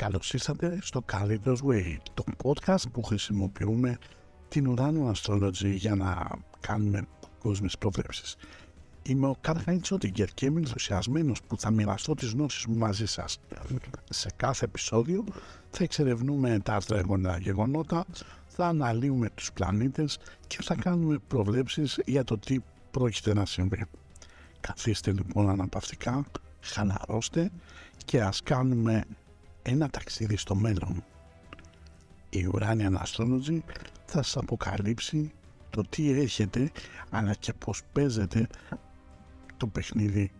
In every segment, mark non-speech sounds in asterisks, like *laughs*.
Καλώς ήρθατε στο Καλύτερος Way, το podcast που χρησιμοποιούμε την Uranium Astrology για να κάνουμε κόσμιες προβλέψεις. Είμαι ο Καρχάιν Τσότιγκερ και είμαι ενθουσιασμένος που θα μοιραστώ τις γνώσεις μου μαζί σας. Σε κάθε επεισόδιο θα εξερευνούμε τα τρέχοντα γεγονότα, θα αναλύουμε τους πλανήτες και θα κάνουμε προβλέψεις για το τι πρόκειται να συμβεί. Καθίστε λοιπόν αναπαυτικά, χαλαρώστε και ας κάνουμε ένα ταξίδι στο μέλλον. Η Uranian Astrology θα σας αποκαλύψει το τι έχετε αλλά και πως παίζετε το παιχνίδι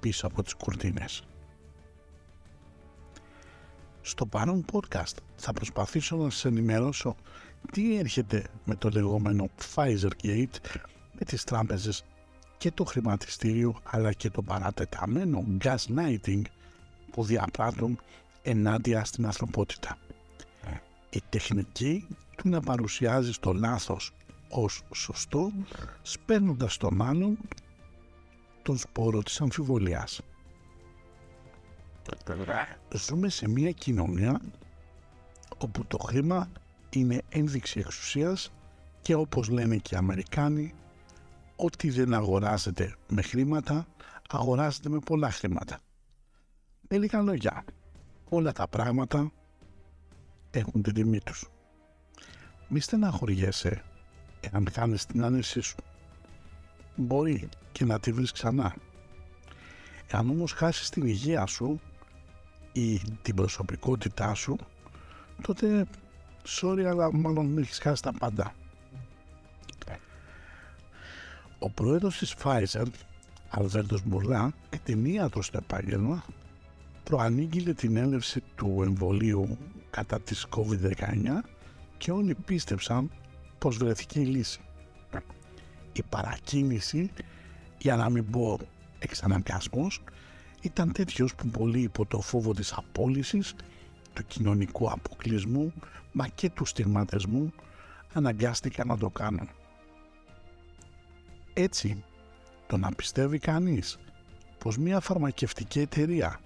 πίσω από τις κουρτίνες. Στο παρόν podcast θα προσπαθήσω να σας ενημερώσω τι έρχεται με το λεγόμενο Pfizer Gate με τις τράπεζες και το χρηματιστήριο αλλά και το παρατεταμένο gaslighting που διαπράττουν ενάντια στην ανθρωπότητα. Η τεχνική του να παρουσιάζει το λάθος ως σωστό σπέρνοντας τον άλλον τον σπόρο της αμφιβολίας. Ζούμε σε μια κοινωνία όπου το χρήμα είναι ένδειξη εξουσίας και όπως λένε και οι Αμερικάνοι ό,τι δεν αγοράζεται με χρήματα αγοράζεται με πολλά χρήματα. Με λίγα λόγια, όλα τα πράγματα έχουν την τιμή τους. Μη στεναχωριέσαι εάν κάνεις την άνεσή σου. Μπορεί και να τη βρεις ξανά. Εάν όμως χάσεις την υγεία σου ή την προσωπικότητά σου, τότε sorry αλλά μάλλον έχεις χάσει τα πάντα. Ο πρόεδρος της Pfizer, Αλβέρτος Μπουρλά, εκτιμίατος στο επάγγελμα, προανήγγειλε την έλευση του εμβολίου κατά της COVID-19 και όλοι πίστεψαν πως βρέθηκε η λύση. Η παρακίνηση, για να μην πω εξαναγκασμός, ήταν τέτοιος που πολλοί υπό το φόβο της απόλυσης, του κοινωνικού αποκλεισμού, μα και του στιγματισμού, αναγκάστηκαν να το κάνουν. Έτσι, το να πιστεύει κανείς πως μια φαρμακευτική εταιρεία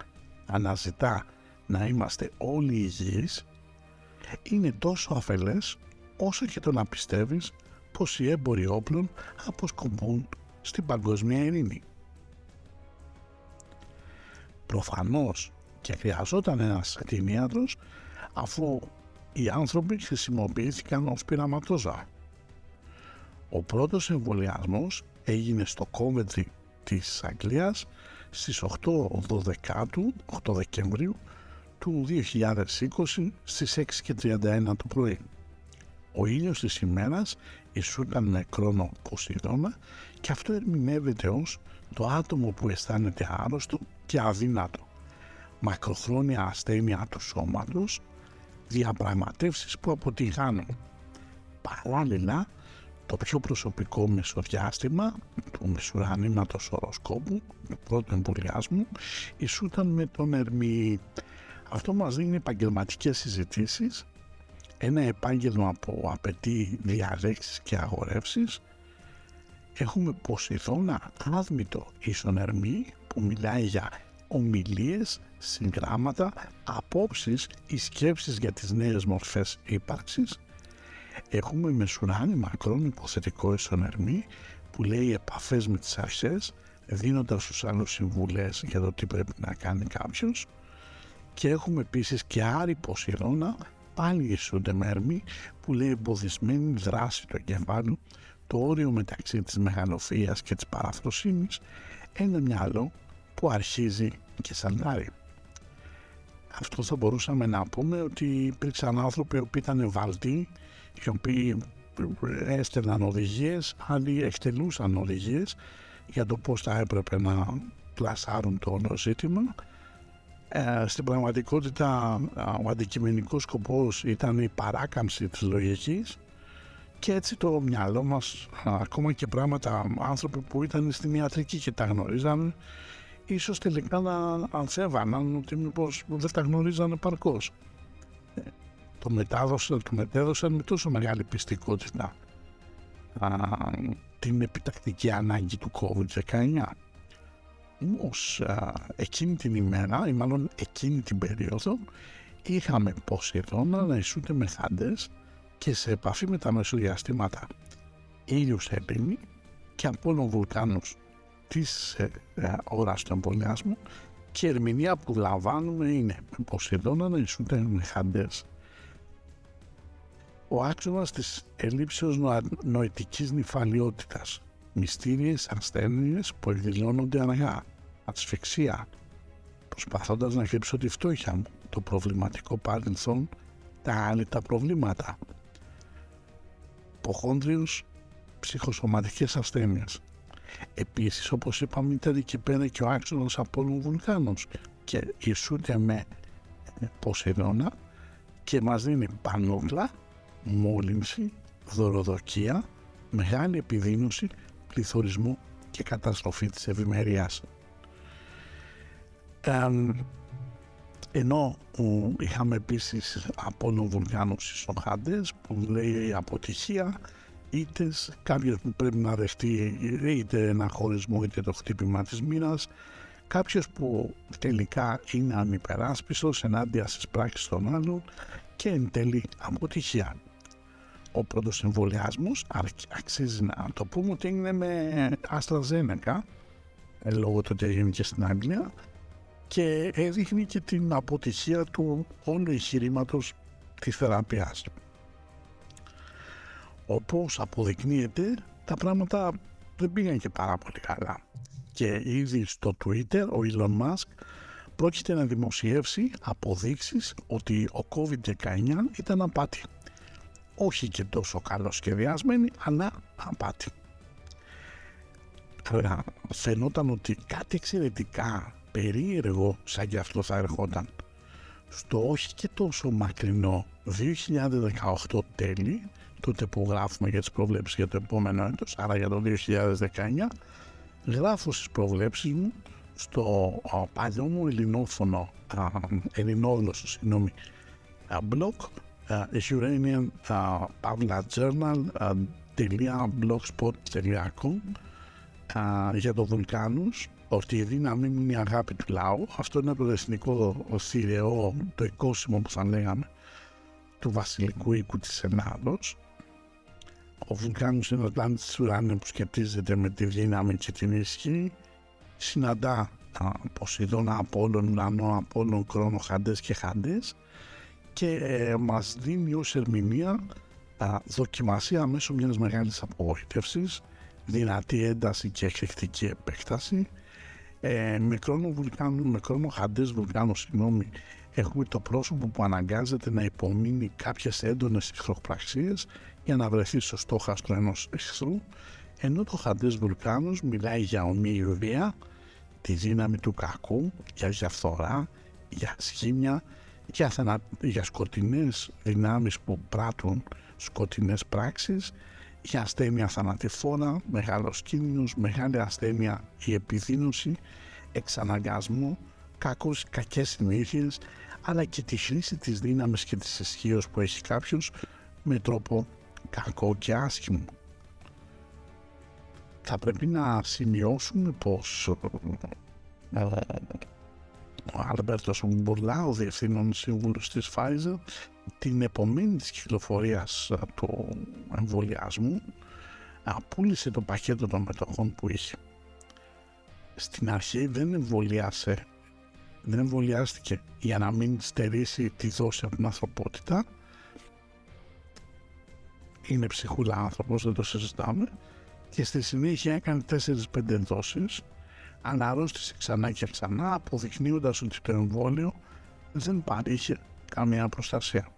αναζητά να είμαστε όλοι υγιείς είναι τόσο αφελές όσο και το να πιστεύεις πως οι έμποροι όπλων αποσκοπούν στην παγκοσμία ειρήνη. Προφανώς και χρειαζόταν ένας κτηνίατρος αφού οι άνθρωποι χρησιμοποιήθηκαν ως πειραματόζα. Ο πρώτος εμβολιασμός έγινε στο Κόβεντρι της Αγγλίας στις 8, 12, 8 Δεκεμβρίου του 2020 στις 6 και 31 το πρωί. Ο ήλιος της ημέρας ισούταν με κρόνο Ποσειδώνα και αυτό ερμηνεύεται ως το άτομο που αισθάνεται άρρωστο και αδύνατο. Μακροχρόνια ασθένεια του σώματος, διαπραγματεύσεις που αποτυγχάνουν. Παράλληλα, το πιο προσωπικό μεσοδιάστημα του μεσουρανήματος οροσκόπου, του πρώτου εμβολιάσμου, ισούταν με τον Ερμή. Αυτό μας δίνει επαγγελματικές συζητήσεις, ένα επάγγελμα που απαιτεί διαλέξεις και αγορεύσεις. Έχουμε Ποσειδώνα άδμητο ίσον Ερμή που μιλάει για ομιλίες, συγγράμματα, απόψεις ή σκέψεις για τις νέες μορφές ύπαρξης Έχουμε μεσουράνι μακρόν υποθετικό εσωνερμή που λέει επαφές με τις αρχές δίνοντας στους άλλους συμβουλές για το τι πρέπει να κάνει κάποιος και έχουμε επίσης και άρη ποσυρώνα πάλι ισούνται με που λέει εμποδισμένη δράση του εγκεφάλου το όριο μεταξύ της μεγαλοφίας και της παραφροσύνης ένα μυαλό που αρχίζει και σαλτάρει. Αυτό θα μπορούσαμε να πούμε ότι υπήρξαν άνθρωποι που ήταν βαλτοί οι οποίοι έστελναν οδηγίες, άλλοι εκτελούσαν οδηγίες για το πώς θα έπρεπε να πλασάρουν το όλο ζήτημα. Ε, στην πραγματικότητα ο αντικειμενικός σκοπός ήταν η παράκαμψη της λογικής και έτσι το μυαλό μας, ακόμα και πράγματα άνθρωποι που ήταν στην ιατρική και τα γνωρίζαν, ίσως τελικά να ανθέβαναν ότι μήπως δεν τα γνωρίζαν παρκώς το μετάδωσαν, το μετέδωσαν με τόσο μεγάλη πιστικότητα α, την επιτακτική ανάγκη του COVID-19. Όμως εκείνη την ημέρα, ή μάλλον εκείνη την περίοδο, είχαμε Ποσειδώνα να ισούται με χάντες και σε επαφή με τα μεσοδιαστήματα ήλιους έπινη και από βουλκάνους της ε, ε, ώρας του εμβολιάσμου και η ερμηνεία που λαμβάνουμε είναι με Ποσειδώνα να ισούται με χάντες. Ο άξονας της ελλείψεως νοητικής νυφαλιότητας μυστήριες ασθένειες που εκδηλώνονται αργά, ασφυξία, προσπαθώντας να κρύψω τη φτώχεια μου, το προβληματικό παρελθόν, τα άλλη τα προβλήματα. Ποχόνδριος, ψυχοσωματικές ασθένειες. Επίσης, όπως είπαμε, ήταν εκεί πέρα και ο άξονας από όλων βουλκάνος και ισούται με Ποσειδώνα και μας δίνει πανούκλα, μόλυνση, δωροδοκία, μεγάλη επιδείνωση πληθωρισμού και καταστροφή της ευημερίας. Ε, ενώ είχαμε επίσης από βουλκάνους ισοχάντες που λέει αποτυχία είτε κάποιος που πρέπει να δεχτεί είτε ένα χωρισμό είτε το χτύπημα της μοίρας κάποιος που τελικά είναι ανυπεράσπιστος ενάντια στις πράξεις των άλλων και εν τέλει αποτυχία ο πρώτος εμβολιασμός αξίζει να το πούμε ότι είναι με AstraZeneca ε, λόγω του ότι έγινε και στην Αγγλία και έδειχνε και την αποτυχία του όλου εγχειρήματος της θεραπείας. Όπως αποδεικνύεται τα πράγματα δεν πήγαν και πάρα πολύ καλά και ήδη στο Twitter ο Elon Musk πρόκειται να δημοσιεύσει αποδείξεις ότι ο COVID-19 ήταν απάτη όχι και τόσο καλοσχεδιασμένη, αλλά απάτη. φαινόταν ότι κάτι εξαιρετικά περίεργο σαν κι αυτό θα ερχόταν. Στο όχι και τόσο μακρινό 2018 τέλη, τότε που γράφουμε για τις προβλέψεις για το επόμενο έτος, άρα για το 2019, γράφω στις προβλέψεις μου στο παλιό μου ελληνόφωνο, ελληνόγλωσσο, συγγνώμη, blog Uranian Pavla Journal .blogspot.com για το Βουλκάνους. Ότι η δύναμή μου είναι η αγάπη του λαού. Αυτό είναι το εθνικό θηρεό το οικόσιμο που θα λέγαμε του βασιλικού οίκου της Ελλάδος. Ο Βουλκάνος είναι ο πλάνης της ουράνιου που σκεπτίζεται με τη δύναμη και την ισχύ συναντά Ποσειδώνα Απόλλων, Ουρανό Απόλλων, Κρόνο, Χαντές και Χαντές και ε, μας δίνει ως ερμηνεία α, δοκιμασία μέσω μιας μεγάλης απογοήτευσης, δυνατή ένταση και εκρηκτική επέκταση. Ε, με κρόνο βουλκάνου, με κρόνο χαντές βουλκάνου, συγγνώμη, έχουμε το πρόσωπο που αναγκάζεται να υπομείνει κάποιες έντονες εχθροπραξίες για να βρεθεί στο στόχαστρο ενός εχθρού, ενώ το χαντές βουλκάνος μιλάει για ομοιοβία, τη δύναμη του κακού, για διαφθορά, για σχήμια, για, θανα... για σκοτεινές δυνάμεις που πράττουν σκοτεινές πράξεις, για ασθένεια θανατηφόρα, μεγάλος κίνδυνος, μεγάλη ασθένεια η επιδείνωση, εξαναγκασμό, κακούς, κακές συνήθειες, αλλά και τη χρήση της δύναμης και της ισχύως που έχει κάποιος με τρόπο κακό και άσχημο. Θα πρέπει να σημειώσουμε πως ε, ο Άλμπερτο Μπουρλά, ο διευθύνων σύμβουλο της Pfizer, την επομένη της κυκλοφορίας του εμβολιασμού, πούλησε το πακέτο των μετοχών που είχε. Στην αρχή δεν εμβολιάσε, δεν εμβολιάστηκε για να μην στερήσει τη δόση από την ανθρωπότητα. Είναι ψυχούλα άνθρωπος, δεν το συζητάμε. Και στη συνέχεια έκανε 4-5 δόσεις αναρρώστησε ξανά και ξανά αποδεικνύοντας ότι το εμβόλιο δεν παρήχε καμία προστασία.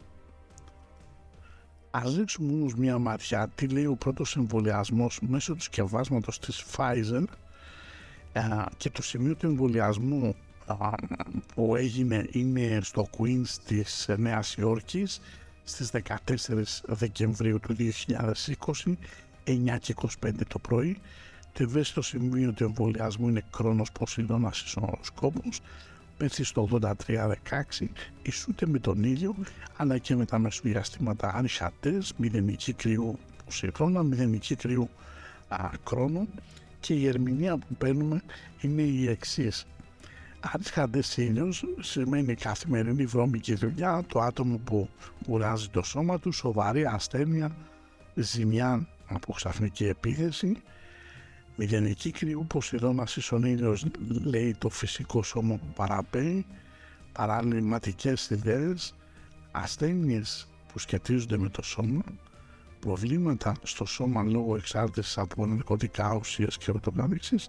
Ας ρίξουμε όμως μια ματιά τι λέει ο πρώτος εμβολιασμός μέσω του σκευάσματος της Pfizer και το σημείο του εμβολιασμού που έγινε είναι στο Queens της Νέας Υόρκης στις 14 Δεκεμβρίου του 2020 9 και 25 το πρωί το ευαίσθητο σημείο του εμβολιασμού είναι κρόνος Ποσειδώνας ισονοσκόπος, πέφτει στο 83-16, ισούται με τον ήλιο, αλλά και με τα μεσοδιαστήματα ανοιχτές, μηδενική κρύου Ποσειδώνα, μηδενική κρύου α, κρόνο και η ερμηνεία που παίρνουμε είναι η εξής. Άρχαντε ήλιο σημαίνει καθημερινή βρώμικη δουλειά, το άτομο που κουράζει το σώμα του, σοβαρή ασθένεια, ζημιά από ξαφνική επίθεση. Μηδενική κρυού Ποσειδώνας ο ήλιος λέει το φυσικό σώμα που παραπέει, παραλυματικές ιδέες, ασθένειες που σχετίζονται με το σώμα, προβλήματα στο σώμα λόγω εξάρτησης από ναρκωτικά ουσίες και ορτογάδειξης,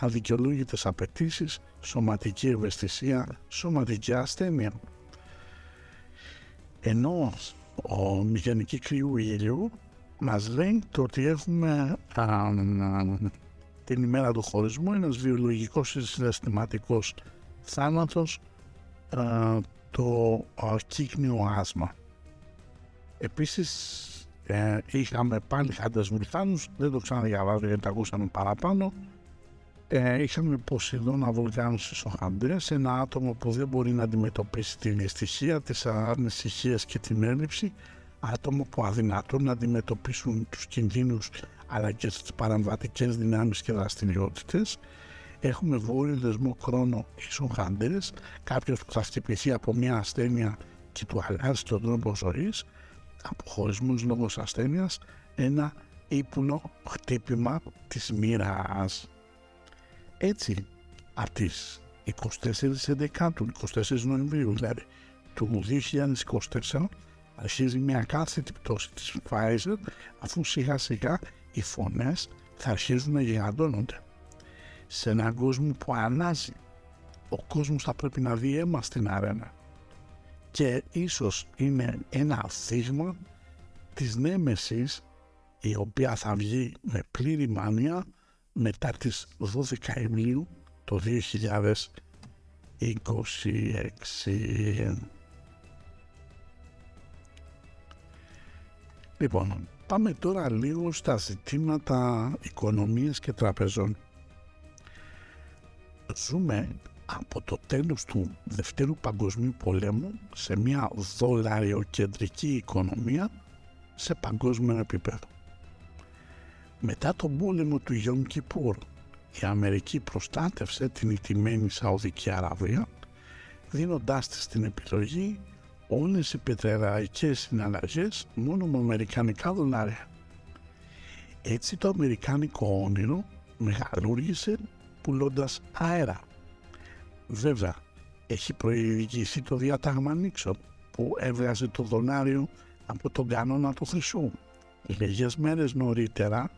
αδικαιολόγητες απαιτήσεις, σωματική ευαισθησία, σωματική ασθένεια. Ενώ ο μηχανική κρυού ήλιου μας λέει το ότι έχουμε α, την ημέρα του χωρισμού ένας βιολογικός συναισθηματικός θάνατος το α, κύκνιο άσμα. Επίσης ε, είχαμε πάλι χάντες βουλκάνους, δεν το ξαναδιαβάζω γιατί τα ακούσαμε παραπάνω. Ε, είχαμε Ποσειδώνα βουλκάνους στις Οχαντρές, ένα άτομο που δεν μπορεί να αντιμετωπίσει την αισθησία, τις ανησυχίες και την έλλειψη, άτομο που αδυνατούν να αντιμετωπίσουν τους κινδύνους αλλά και τις παραμβατικές δυνάμεις και δραστηριότητες. Έχουμε βόρειο δεσμό χρόνο ίσον χάντρες, κάποιος που θα χτυπηθεί από μια ασθένεια και του αλλάζει τον τρόπο ζωής, αποχωρισμούς λόγω ασθένειας, ένα ύπνο χτύπημα της μοίρας. Έτσι, από τις 24 Δεκάτου, 24 Νοεμβρίου δηλαδή, του 2024, αρχίζει μια κάθετη πτώση της Pfizer, αφού σιγά σιγά οι φωνές θα αρχίζουν να γιγαντώνονται. Σε έναν κόσμο που ανάζει, ο κόσμος θα πρέπει να δει αίμα στην αρένα και ίσως είναι ένα θύμα της νέμεσης η οποία θα βγει με πλήρη μάνια μετά τις 12 Ιουλίου το 2026. Λοιπόν, πάμε τώρα λίγο στα ζητήματα οικονομίας και τραπεζών. Ζούμε από το τέλος του Δευτέρου Παγκοσμίου Πολέμου σε μια δολαριοκεντρική οικονομία σε παγκόσμιο επίπεδο. Μετά τον πόλεμο του Γιον Κιπούρ, η Αμερική προστάτευσε την ιτημένη Σαουδική Αραβία δίνοντάς της την επιλογή όλες οι πετρελαϊκές συναλλαγές μόνο με αμερικανικά δολάρια. Έτσι το αμερικάνικο όνειρο μεγαλούργησε πουλώντας αέρα Βέβαια, έχει προηγηθεί το διάταγμα Νίξον που έβγαζε το δολάριο από τον κανόνα του χρυσού. Λίγες μέρες νωρίτερα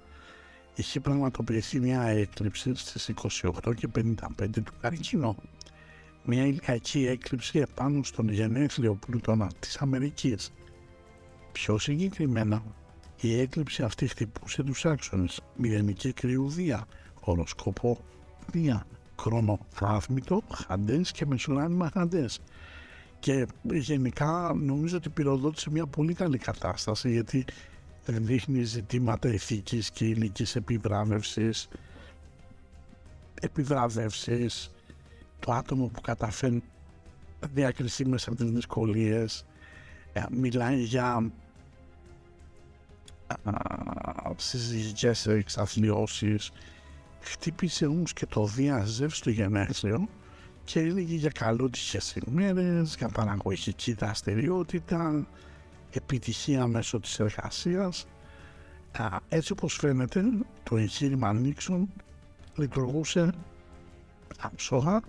είχε πραγματοποιηθεί μια έκλειψη στις 28 και 55 του καρκίνο. Μια ηλιακή έκλειψη επάνω στον γενέθλιο πλούτονα της Αμερικής. Πιο συγκεκριμένα, η έκλειψη αυτή χτυπούσε τους άξονες μηδενική κρυουδία, οροσκόπο Δία, χρονοφράθμιτο, χαντές και μεσουράνημα χαντές. Και γενικά νομίζω ότι πυροδότησε μια πολύ καλή κατάσταση γιατί δείχνει ζητήματα ηθικής και ηλικής επιβράβευσης, επιβράβευσης, το άτομο που καταφέρνει διακρισεί μέσα από τις δυσκολίες, ε, μιλάει για συζυγικές εξαθλιώσεις, χτύπησε όμως και το διαζεύ στο γενέθλιο και έλεγε για καλότυχες ημέρες, για παραγωγική δραστηριότητα, επιτυχία μέσω της εργασίας. Έτσι όπως φαίνεται το εγχείρημα Νίξον λειτουργούσε άψογα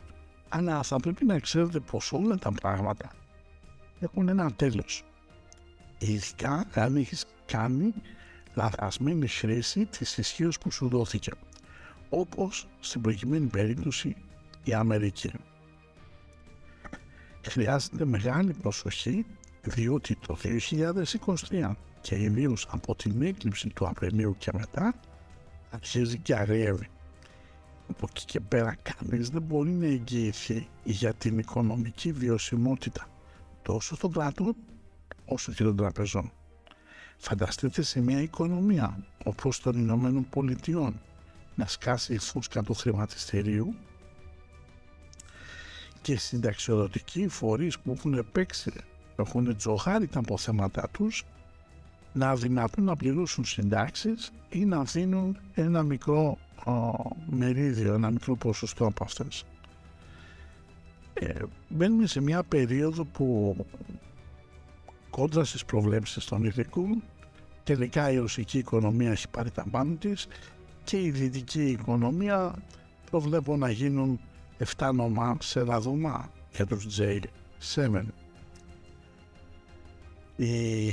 αλλά θα πρέπει να ξέρετε πως όλα τα πράγματα έχουν ένα τέλος. Ειδικά αν έχεις κάνει λαθασμένη χρήση της ισχύως που σου δόθηκε όπως στην προηγουμένη περίπτωση η Αμερική. Χρειάζεται μεγάλη προσοχή διότι το 2023 και ιδίως από την έκλειψη του Απριλίου και μετά αρχίζει και αρρεύει. Από εκεί και πέρα κανείς δεν μπορεί να εγγυηθεί για την οικονομική βιωσιμότητα τόσο των κράτων όσο και των τραπεζών. Φανταστείτε σε μια οικονομία όπως των Ηνωμένων Πολιτειών να σκάσει η φούσκα του χρηματιστηρίου και συνταξιοδοτικοί φορείς που έχουν παίξει, έχουν τζοχάρει τα αποθέματα τους να αδυνατούν να πληρώσουν συντάξεις ή να δίνουν ένα μικρό μερίδιο, ένα μικρό ποσοστό από αυτές. Ε, μπαίνουμε σε μια περίοδο που κόντρα στις προβλέψεις των ειδικών τελικά η ρωσική οικονομία έχει πάρει τα πάνω της και η δυτική οικονομία προβλέπω να γίνουν 7 νομά σε ένα δωμά για τους J7. Οι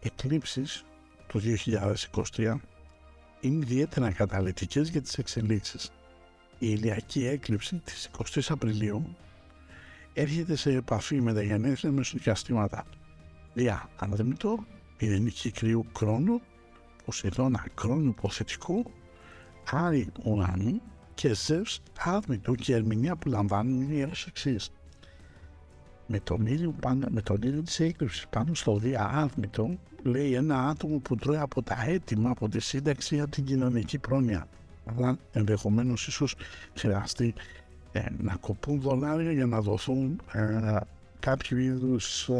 εκλήψεις του 2023 είναι ιδιαίτερα καταλητικές για τις εξελίξεις. Η ηλιακή έκλειψη της 20 Απριλίου έρχεται σε επαφή με τα γενέθλια μεσοδιαστήματα. Δια αναδεμητό, ειρηνική κρύου χρόνου, Ποσειδώνα χρόνου υποθετικού, Άρη ουρανού και Ζεύς άδμητο και η ερμηνεία που λαμβάνουν είναι ως εξής με τον ήλιο, πάνω, με τον ήλιο της έκρηξης πάνω στο διαάθμητο λέει ένα άτομο που τρώει από τα έτοιμα από τη σύνταξη από την κοινωνική πρόνοια. Αλλά ενδεχομένως ίσως χρειαστεί ε, να κοπούν δολάρια για να δοθούν ε, κάποιο είδους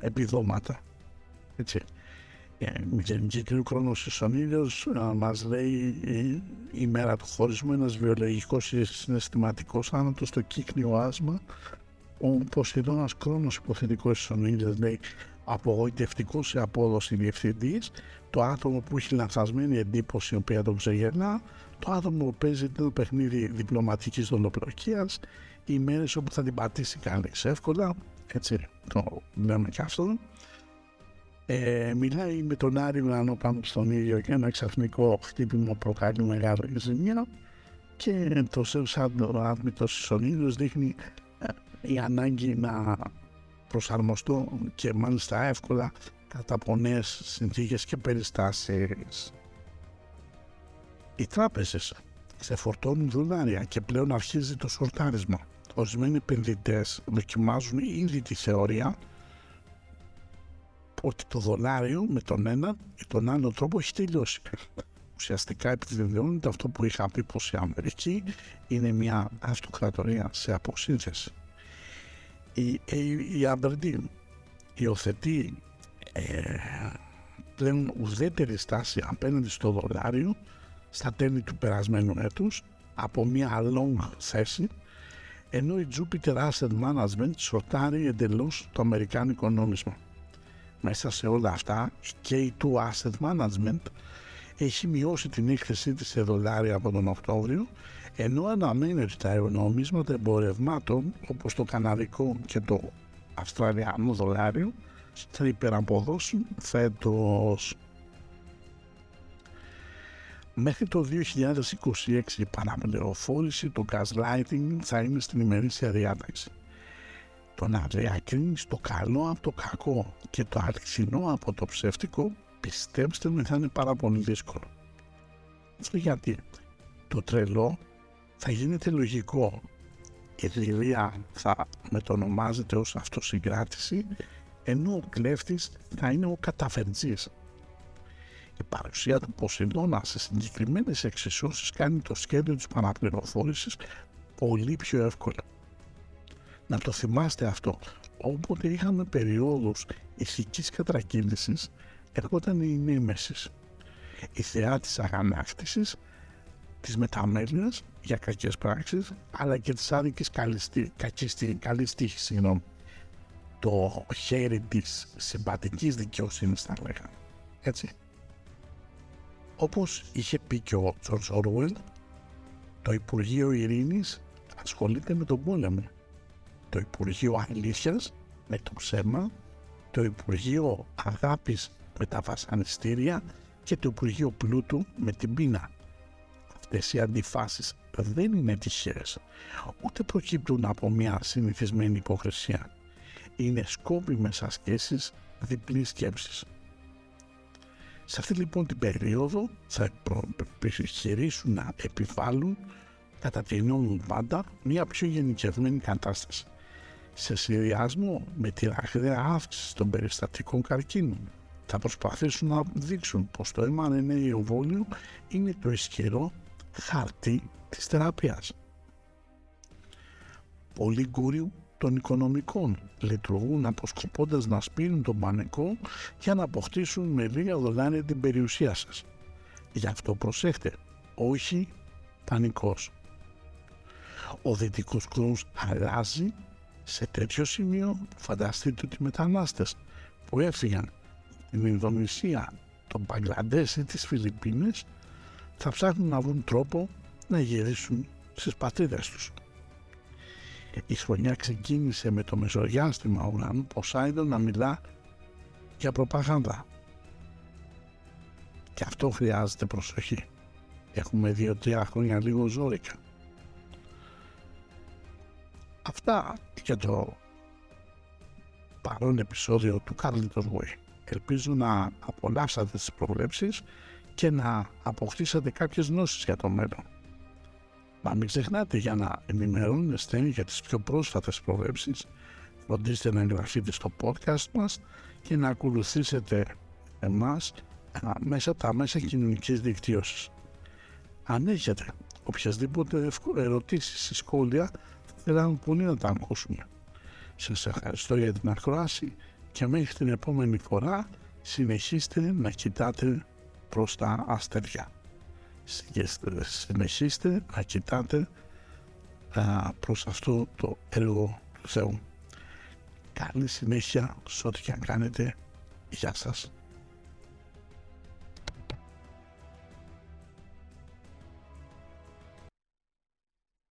επιδόματα. Έτσι Μηχανική χρόνο ο ήλιο μας λέει η μέρα του χωρισμού, ένας βιολογικός συναισθηματικός θάνατος στο κύκνιο άσμα. Ο Ποσειδώνας χρόνο υποθετικός ο ήλιο λέει απογοητευτικός σε απόδοση διευθυντής, το άτομο που έχει λανθασμένη εντύπωση, η οποία τον ξεγελά, το άτομο που παίζει το παιχνίδι διπλωματικής δολοπλοκίας, οι μέρες όπου θα την πατήσει κανείς εύκολα. Έτσι το λέμε και αυτό ε, μιλάει με τον Άριο Ουρανό πάνω στον ήλιο και ένα ξαφνικό χτύπημα προκαλεί μεγάλη ζημιά και το Zeus Άδμητος στον ήλιος δείχνει ε, η ανάγκη να προσαρμοστώ και μάλιστα εύκολα κατά από νέες συνθήκες και περιστάσεις. Οι τράπεζες ξεφορτώνουν δολάρια και πλέον αρχίζει το σορτάρισμα. Ορισμένοι επενδυτές δοκιμάζουν ήδη τη θεωρία ότι το δολάριο με τον ένα ή τον άλλο τρόπο έχει τελειώσει. *laughs* Ουσιαστικά επιβεβαιώνεται αυτό που είχα πει πως η Αμερική είναι μια αυτοκρατορία σε αποσύνθεση. Η, η, η Αμπερντίν υιοθετεί ε, πλέον ουδέτερη στάση απέναντι στο δολάριο στα τέλη του περασμένου έτους από μια long θέση ενώ η Jupiter Asset Management σορτάρει εντελώς το αμερικάνικο νόμισμα μέσα σε όλα αυτά και η του Asset Management έχει μειώσει την έκθεσή της σε δολάρια από τον Οκτώβριο ενώ αναμένεται τα αερονομίσματα εμπορευμάτων όπως το καναδικό και το αυστραλιανό δολάριο θα υπεραποδώσουν φέτος. Μέχρι το 2026 η παραπληροφόρηση, το gaslighting θα είναι στην ημερήσια διάταξη το να διακρίνεις το καλό από το κακό και το αληθινό από το ψεύτικο πιστέψτε με θα είναι πάρα πολύ δύσκολο. Αυτό γιατί; Το τρελό θα γίνεται λογικό. Η δηλία θα μετονομάζεται ως αυτοσυγκράτηση ενώ ο κλέφτης θα είναι ο καταφερτζής. Η παρουσία του Ποσειδώνα σε συγκεκριμένες εξισώσεις κάνει το σχέδιο της παραπληροφόρησης πολύ πιο εύκολο. Να το θυμάστε αυτό. Όποτε είχαμε περιόδους ηθικής κατρακύλησης, έρχονταν η νέμεσης. Η θεά της αγανάκτησης, της μεταμέλειας για κακές πράξεις, αλλά και της άδικης καλής τύχης, συγγνώμη. Το χέρι της συμπατικής δικαιοσύνης θα λέγαμε. Έτσι. Όπως είχε πει και ο Τζορς Ορουέλ, το Υπουργείο Ειρήνης ασχολείται με τον πόλεμο το Υπουργείο Αλήθειας με το ψέμα, το Υπουργείο Αγάπης με τα βασανιστήρια και το Υπουργείο Πλούτου με την πείνα. Αυτές οι αντιφάσεις δεν είναι τυχαίες, ούτε προκύπτουν από μια συνηθισμένη υποκρισία. Είναι σκόπιμες ασκήσεις διπλής σκέψης. Σε αυτή λοιπόν την περίοδο θα επιχειρήσουν να επιβάλλουν κατά την πάντα μια πιο γενικευμένη κατάσταση σε συνδυασμό με τη ραχδαία αύξηση των περιστατικών καρκίνων. Θα προσπαθήσουν να δείξουν πως το mRNA εμβόλιο είναι το ισχυρό χαρτί της θεραπείας. Πολλοί γκούριου των οικονομικών λειτουργούν αποσκοπώντας να σπείρουν τον πανικό για να αποκτήσουν με λίγα δολάρια την περιουσία σας. Γι' αυτό προσέχτε, όχι πανικός. Ο δυτικός κόσμος αλλάζει σε τέτοιο σημείο φανταστείτε ότι οι μετανάστες που έφυγαν την Ινδονησία, τον Παγκλαντές ή τις Φιλιππίνες θα ψάχνουν να βρουν τρόπο να γυρίσουν στις πατρίδες τους. Η χρονιά ξεκίνησε με το μεσοδιάστημα ουρανού Ποσάιντον να μιλά για προπαγάνδα. Και αυτό χρειάζεται προσοχή. Έχουμε δύο-τρία χρόνια λίγο ζώρικα. Αυτά για το παρόν επεισόδιο του Carlitos Way. Ελπίζω να απολαύσατε τις προβλέψεις και να αποκτήσατε κάποιες γνώσεις για το μέλλον. Μα μην ξεχνάτε για να ενημερώνεστε για τις πιο πρόσφατες προβλέψεις φροντίστε να εγγραφείτε στο podcast μας και να ακολουθήσετε εμάς μέσα από τα μέσα κοινωνικής δικτύωσης. Αν έχετε οποιασδήποτε ερωτήσεις ή σχόλια θα θέλαμε πολύ να τα ακούσουμε. Σας ευχαριστώ για την ακρόαση και μέχρι την επόμενη φορά συνεχίστε να κοιτάτε προς τα αστεριά. Συνεχίστε να κοιτάτε α, προς αυτό το έργο του Θεού. Καλή συνέχεια σε ό,τι και αν κάνετε. Γεια σας.